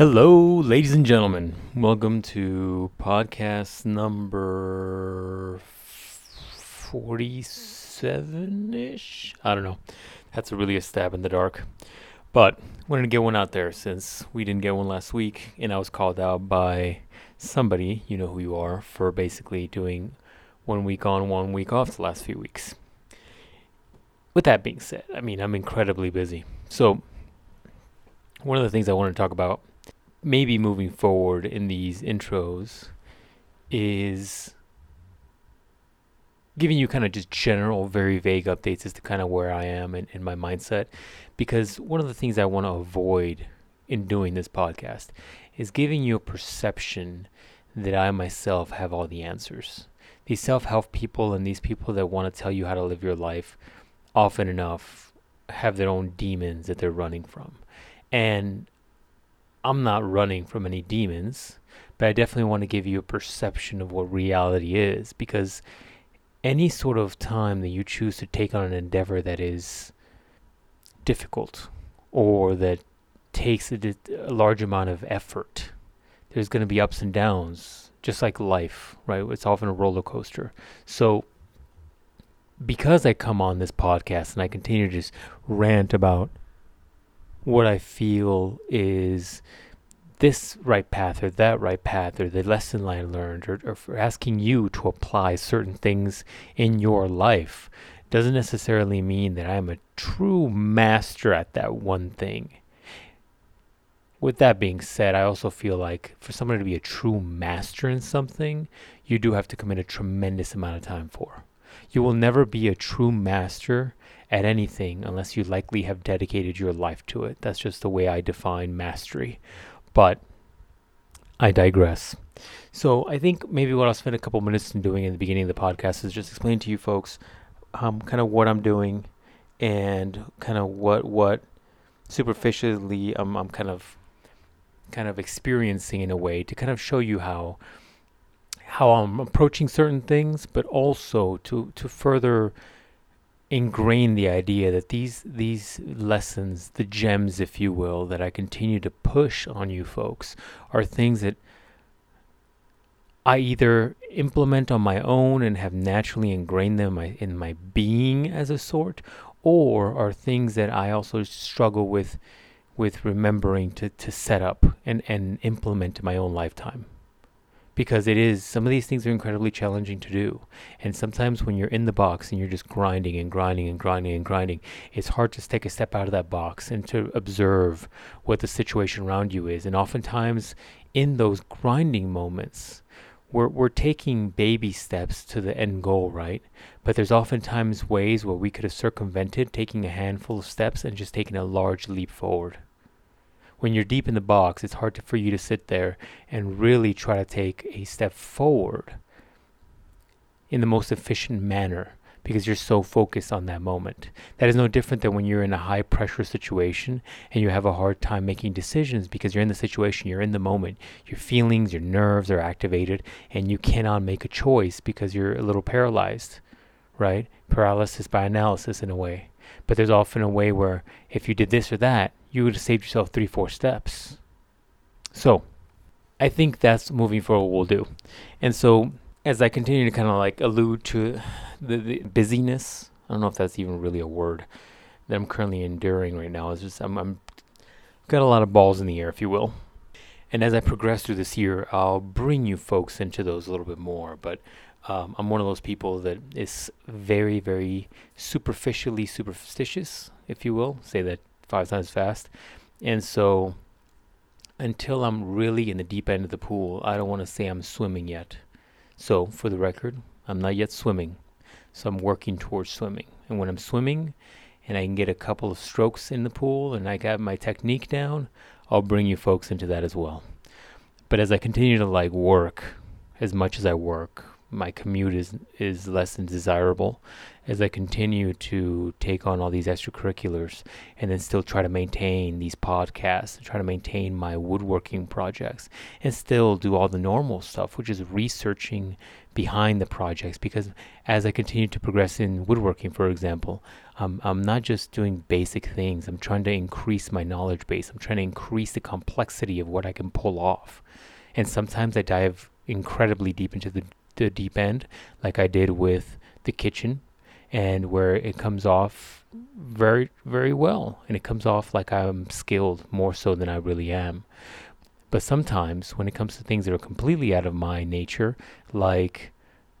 Hello, ladies and gentlemen. Welcome to podcast number 47 ish. I don't know. That's really a stab in the dark. But wanted to get one out there since we didn't get one last week and I was called out by somebody, you know who you are, for basically doing one week on, one week off the last few weeks. With that being said, I mean, I'm incredibly busy. So, one of the things I want to talk about maybe moving forward in these intros is giving you kind of just general, very vague updates as to kind of where I am in my mindset. Because one of the things I want to avoid in doing this podcast is giving you a perception that I myself have all the answers. These self help people and these people that want to tell you how to live your life often enough have their own demons that they're running from. And I'm not running from any demons, but I definitely want to give you a perception of what reality is because any sort of time that you choose to take on an endeavor that is difficult or that takes a, a large amount of effort, there's going to be ups and downs, just like life, right? It's often a roller coaster. So, because I come on this podcast and I continue to just rant about what I feel is this right path or that right path or the lesson I learned or, or for asking you to apply certain things in your life doesn't necessarily mean that I'm a true master at that one thing. With that being said, I also feel like for someone to be a true master in something, you do have to commit a tremendous amount of time for. You will never be a true master at anything unless you likely have dedicated your life to it. That's just the way I define mastery. But I digress. So I think maybe what I'll spend a couple minutes in doing in the beginning of the podcast is just explain to you folks um, kind of what I'm doing and kind of what what superficially I'm, I'm kind of kind of experiencing in a way to kind of show you how how I'm approaching certain things, but also to to further ingrain the idea that these these lessons, the gems, if you will, that I continue to push on you folks, are things that I either implement on my own and have naturally ingrained them in my, in my being as a sort, or are things that I also struggle with with remembering to, to set up and, and implement in my own lifetime because it is some of these things are incredibly challenging to do. And sometimes when you're in the box and you're just grinding and grinding and grinding and grinding it's hard to take a step out of that box and to observe what the situation around you is. And oftentimes in those grinding moments we're, we're taking baby steps to the end goal, right? But there's oftentimes ways where we could have circumvented taking a handful of steps and just taking a large leap forward when you're deep in the box, it's hard to, for you to sit there and really try to take a step forward in the most efficient manner because you're so focused on that moment. That is no different than when you're in a high pressure situation and you have a hard time making decisions because you're in the situation, you're in the moment. Your feelings, your nerves are activated and you cannot make a choice because you're a little paralyzed, right? Paralysis by analysis in a way. But there's often a way where if you did this or that, you would have saved yourself three, four steps. So I think that's moving forward we'll do. And so as I continue to kind of like allude to the, the, busyness, I don't know if that's even really a word that I'm currently enduring right now. It's just I'm, I'm got a lot of balls in the air, if you will. And as I progress through this year, I'll bring you folks into those a little bit more. But um, I'm one of those people that is very, very superficially superstitious, if you will. Say that five times fast. And so until I'm really in the deep end of the pool, I don't want to say I'm swimming yet. So for the record, I'm not yet swimming. So I'm working towards swimming. And when I'm swimming and I can get a couple of strokes in the pool and I got my technique down, I'll bring you folks into that as well. But as I continue to like work as much as I work, my commute is is less than desirable as I continue to take on all these extracurriculars and then still try to maintain these podcasts try to maintain my woodworking projects and still do all the normal stuff, which is researching behind the projects. Because as I continue to progress in woodworking, for example, um, I'm not just doing basic things, I'm trying to increase my knowledge base, I'm trying to increase the complexity of what I can pull off. And sometimes I dive incredibly deep into the, the deep end, like I did with the kitchen and where it comes off very, very well. And it comes off like I'm skilled more so than I really am. But sometimes when it comes to things that are completely out of my nature, like,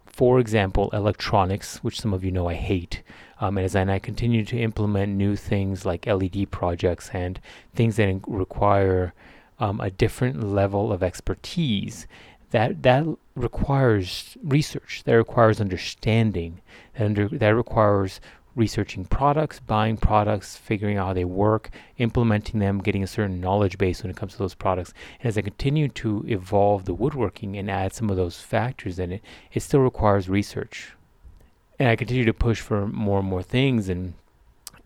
for example, electronics, which some of you know I hate, um, and as I continue to implement new things like LED projects and things that require um, a different level of expertise, that that requires research. That requires understanding. That under, that requires researching products, buying products, figuring out how they work, implementing them, getting a certain knowledge base when it comes to those products. And as I continue to evolve the woodworking and add some of those factors in it, it still requires research. And I continue to push for more and more things and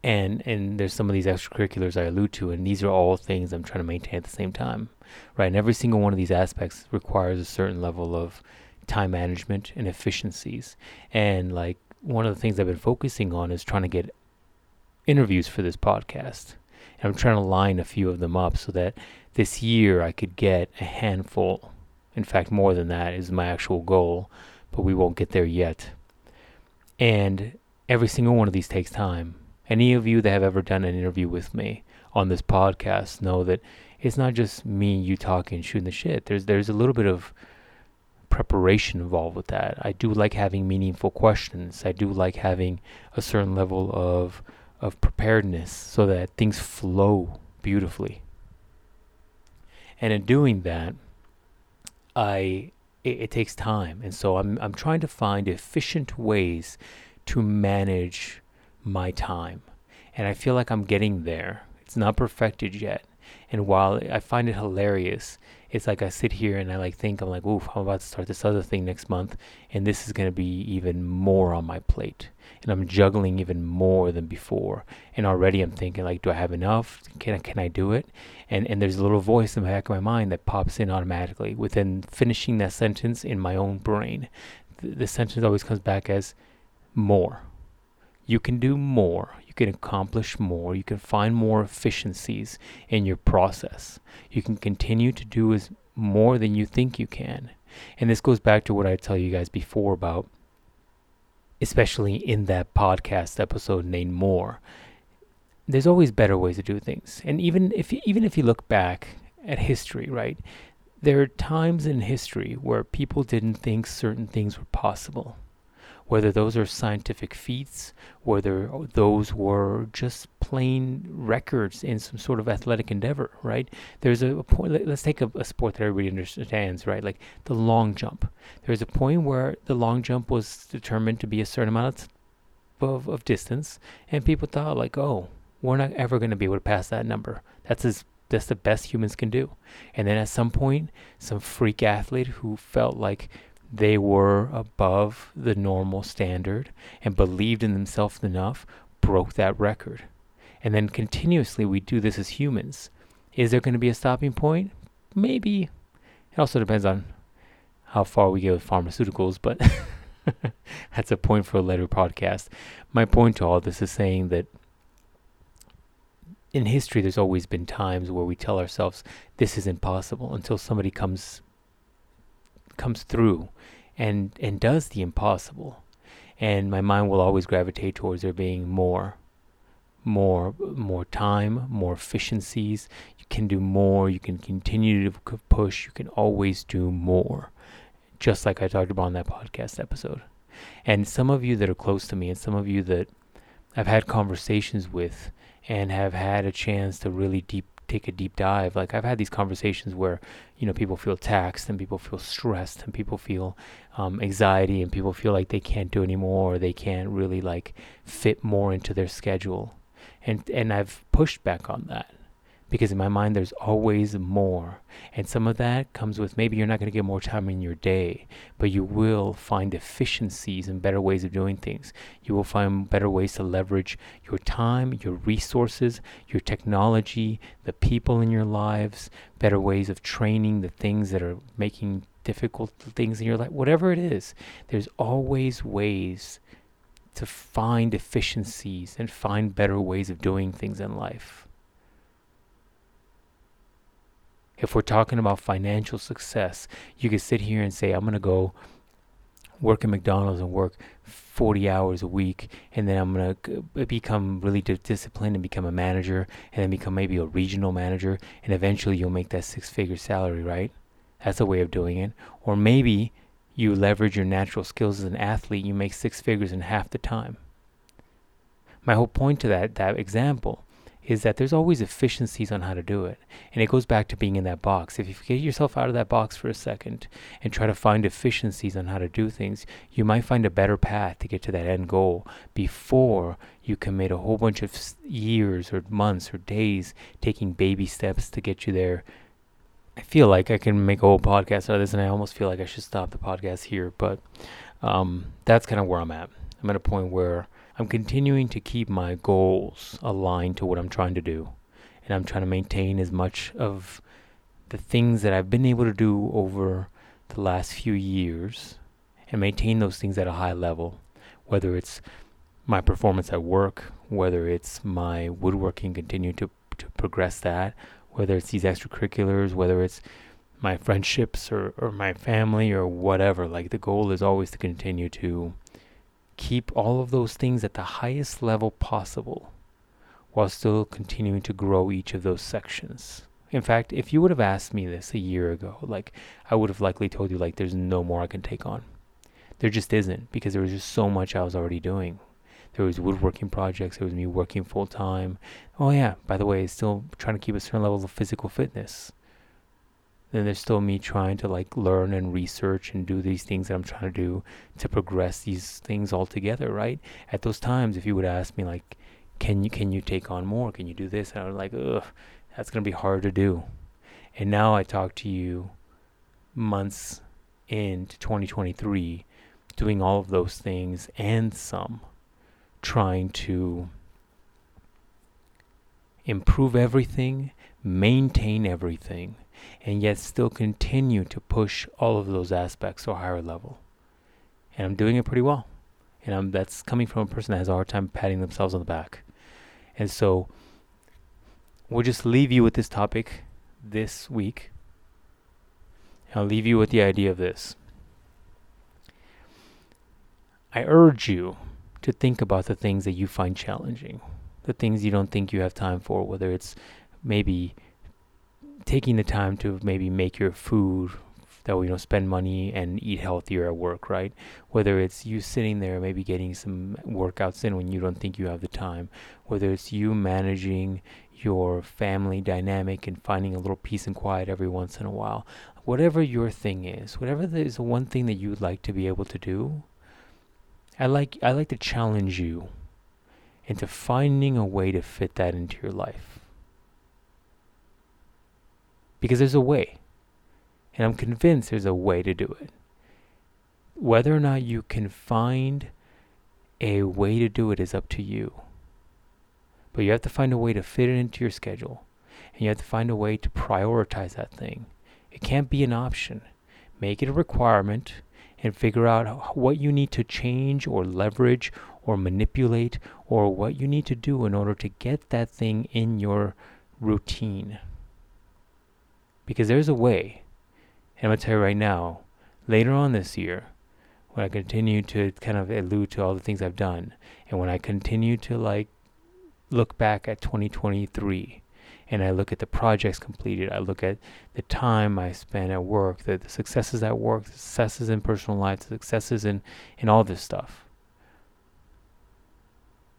and and there's some of these extracurriculars I allude to, and these are all things I'm trying to maintain at the same time right? And every single one of these aspects requires a certain level of time management and efficiencies. And like one of the things I've been focusing on is trying to get interviews for this podcast. And I'm trying to line a few of them up so that this year I could get a handful. In fact, more than that is my actual goal, but we won't get there yet. And every single one of these takes time. Any of you that have ever done an interview with me on this podcast know that it's not just me, you talking, shooting the shit. There's there's a little bit of preparation involved with that. I do like having meaningful questions. I do like having a certain level of of preparedness so that things flow beautifully. And in doing that, I it, it takes time, and so I'm I'm trying to find efficient ways to manage my time, and I feel like I'm getting there. It's not perfected yet, and while I find it hilarious, it's like I sit here and I like think I'm like, oof, I'm about to start this other thing next month, and this is gonna be even more on my plate, and I'm juggling even more than before. And already I'm thinking like, do I have enough? Can I can I do it? And and there's a little voice in the back of my mind that pops in automatically within finishing that sentence in my own brain. The, the sentence always comes back as more. You can do more you can accomplish more, you can find more efficiencies in your process. You can continue to do as more than you think you can. And this goes back to what I tell you guys before about especially in that podcast episode named more. There's always better ways to do things. And even if even if you look back at history, right? There are times in history where people didn't think certain things were possible whether those are scientific feats, whether those were just plain records in some sort of athletic endeavor, right? There's a, a point, let, us take a, a, sport that everybody understands, right? Like the long jump. There's a point where the long jump was determined to be a certain amount of, of distance, and people thought, like, oh, we're not ever going to be able to pass that number. That's as that's the best humans can do. And then at some point, some freak athlete who felt like they were above the normal standard and believed in themselves enough, broke that record. And then continuously, we do this as humans. Is there going to be a stopping point? Maybe. It also depends on how far we get with pharmaceuticals, but that's a point for a later podcast. My point to all this is saying that in history, there's always been times where we tell ourselves this is impossible until somebody comes comes through and and does the impossible. And my mind will always gravitate towards there being more more more time more efficiencies. You can do more. You can continue to push. You can always do more. Just like i talked about in that podcast episode. And some of you that are close to me and some of you that i've had conversations with and have had a chance to really deep take a deep dive. Like I've had these conversations where you know people feel taxed and people feel stressed and people feel um, anxiety and people feel like they can't do anymore or they can't really like fit more into their schedule. And and I've pushed back on that because in my mind there's always more. And some of that comes with maybe you're not going to get more time in your day but you will find efficiencies and better ways of doing things. You will find better ways to leverage your time your resources your technology the people in your lives better ways of training the things that are making difficult things in your life whatever it is. There's always ways to find efficiencies and find better ways of doing things in life if we're talking about financial success, you could sit here and say, I'm going to go work at McDonald's and work 40 hours a week, and then I'm going to uh, become really d- disciplined and become a manager, and then become maybe a regional manager, and eventually you'll make that six figure salary, right? That's a way of doing it. Or maybe you leverage your natural skills as an athlete, you make six figures in half the time. My whole point to that, that example is that there's always efficiencies on how to do it. And it goes back to being in that box. If you get yourself out of that box for a second and try to find efficiencies on how to do things, you might find a better path to get to that end goal before you commit a whole bunch of years or months or days taking baby steps to get you there. I feel like I can make a whole podcast out of this, and I almost feel like I should stop the podcast here, but um, that's kind of where I'm at. I'm at a point where I'm continuing to keep my goals aligned to what I'm trying to do. And I'm trying to maintain as much of the things that I've been able to do over the last few years and maintain those things at a high level, whether it's my performance at work, whether it's my woodworking, continue to, to progress that, whether it's these extracurriculars, whether it's my friendships or, or my family or whatever. Like the goal is always to continue to keep all of those things at the highest level possible while still continuing to grow each of those sections. In fact, if you would have asked me this a year ago, like I would have likely told you like there's no more I can take on. There just isn't because there was just so much I was already doing. There was woodworking projects, there was me working full time. Oh yeah, by the way, still trying to keep a certain level of physical fitness then there's still me trying to like learn and research and do these things that I'm trying to do to progress these things all together, right? At those times, if you would ask me like, can you can you take on more? Can you do this? And I was like, ugh, that's gonna be hard to do. And now I talk to you months into 2023, doing all of those things and some, trying to improve everything, maintain everything and yet still continue to push all of those aspects to a higher level. And I'm doing it pretty well. And I'm, that's coming from a person that has a hard time patting themselves on the back. And so we'll just leave you with this topic this week. I'll leave you with the idea of this. I urge you to think about the things that you find challenging, the things you don't think you have time for, whether it's maybe taking the time to maybe make your food that you know spend money and eat healthier at work, right? Whether it's you sitting there maybe getting some workouts in when you don't think you have the time, whether it's you managing your family dynamic and finding a little peace and quiet every once in a while. Whatever your thing is, whatever is one thing that you'd like to be able to do, I like I like to challenge you into finding a way to fit that into your life because there's a way. And I'm convinced there's a way to do it. Whether or not you can find a way to do it is up to you. But you have to find a way to fit it into your schedule. And you have to find a way to prioritize that thing. It can't be an option. Make it a requirement and figure out what you need to change or leverage or manipulate or what you need to do in order to get that thing in your routine. Because there's a way. And I'm going to tell you right now, later on this year, when I continue to kind of allude to all the things I've done, and when I continue to like look back at 2023, and I look at the projects completed, I look at the time I spent at work, the, the successes at work, the successes in personal life, the successes in, in all this stuff.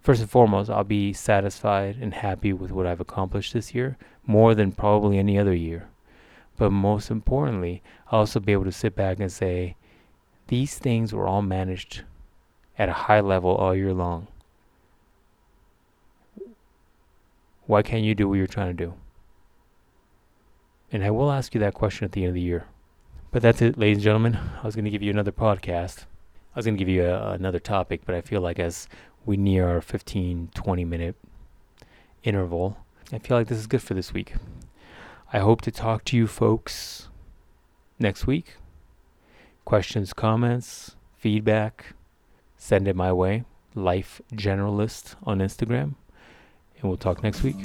First and foremost, I'll be satisfied and happy with what I've accomplished this year, more than probably any other year. But most importantly, I'll also be able to sit back and say, these things were all managed at a high level all year long. Why can't you do what you're trying to do? And I will ask you that question at the end of the year. But that's it, ladies and gentlemen. I was going to give you another podcast. I was going to give you a, another topic, but I feel like as we near our 15, 20 minute interval, I feel like this is good for this week. I hope to talk to you folks next week. Questions, comments, feedback, send it my way. Life Generalist on Instagram. And we'll talk next week.